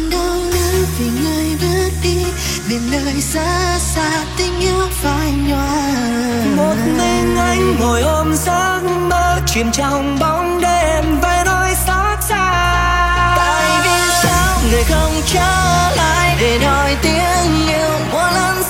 anh đau đớn vì người bước đi biển đời xa xa tình yêu phai nhòa. Một mình anh ngồi ôm giấc mơ, chìm trong bóng đêm với nỗi xót xa. Tại vì sao người không trở lại để nói tiếng yêu một lần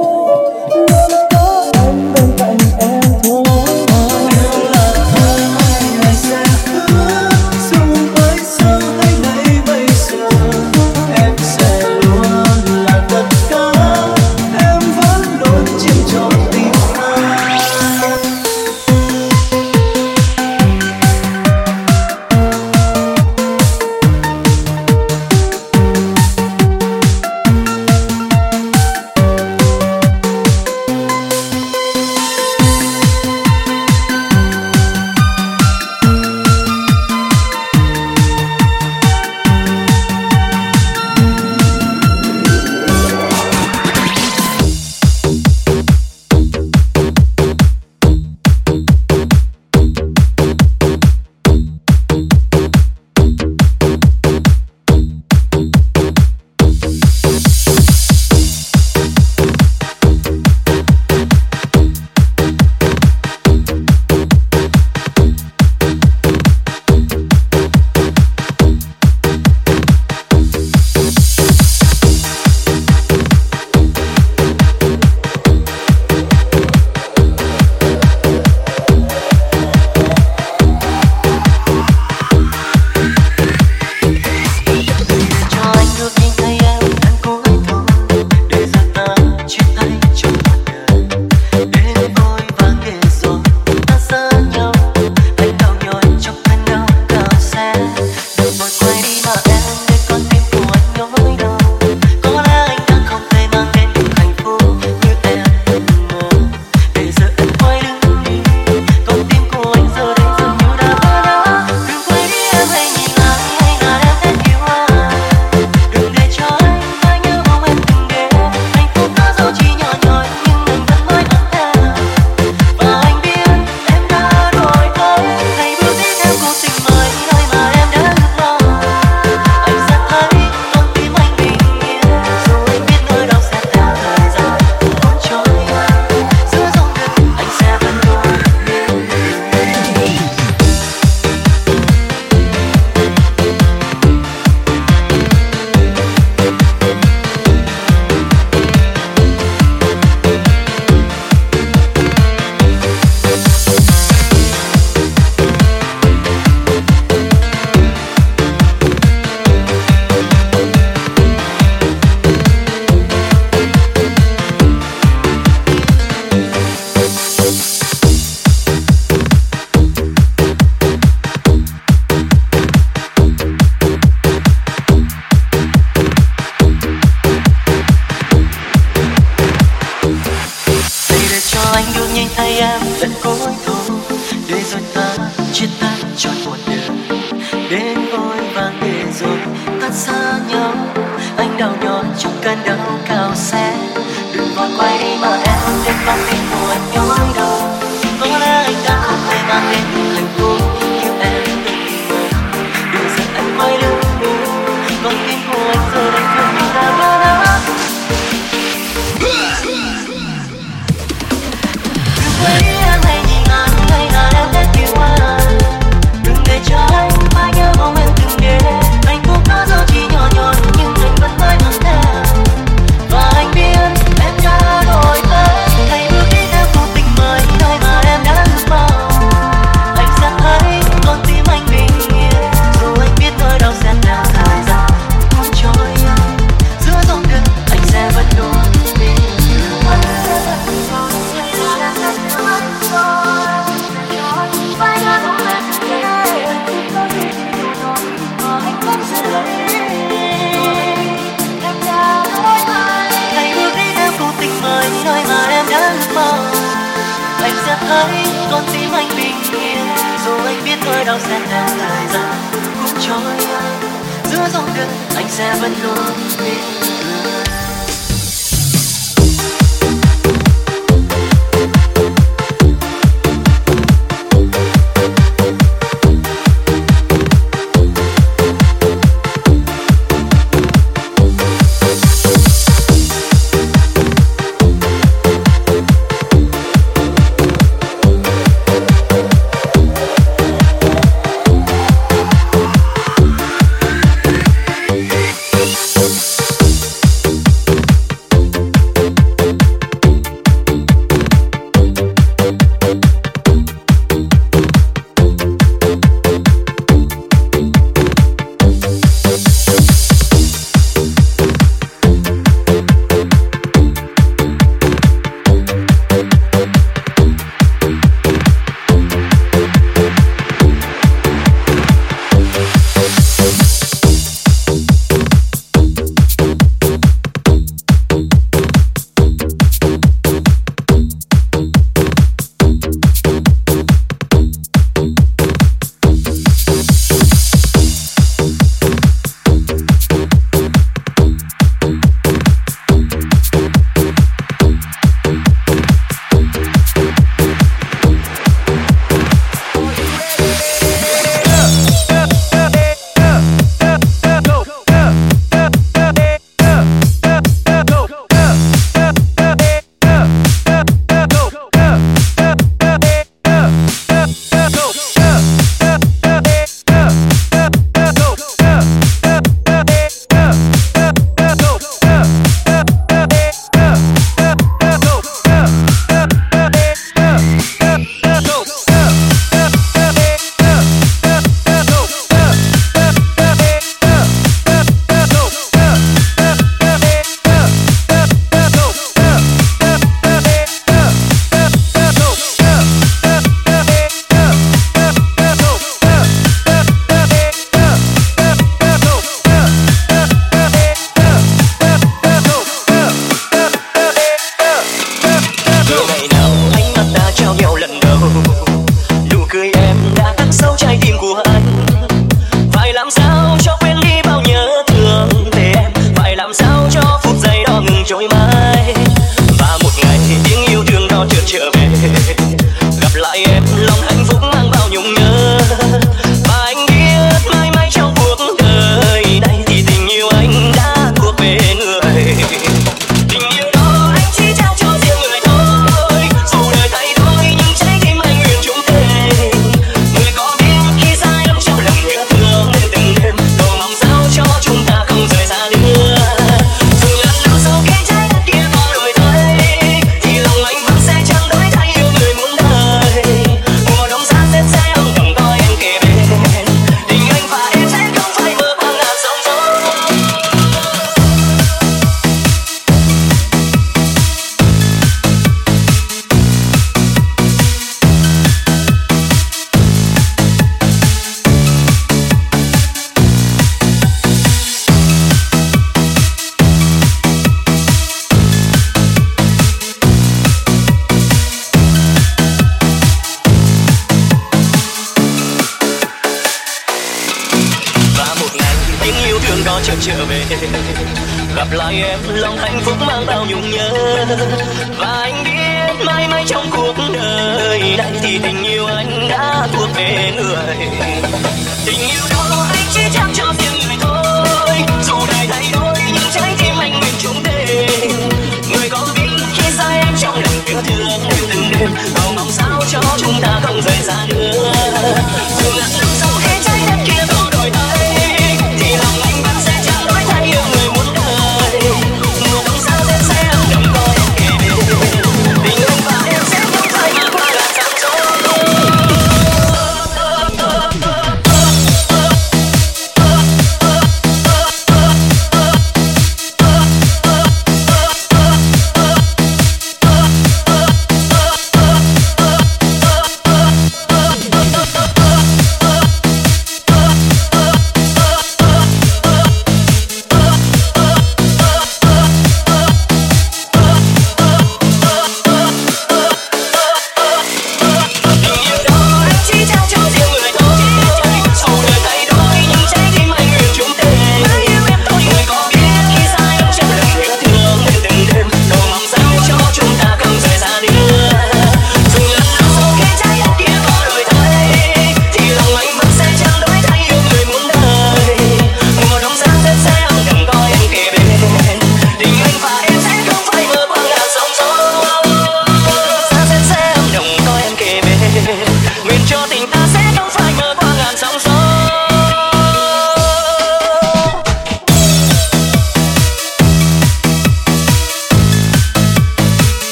Oh, no.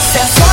princess.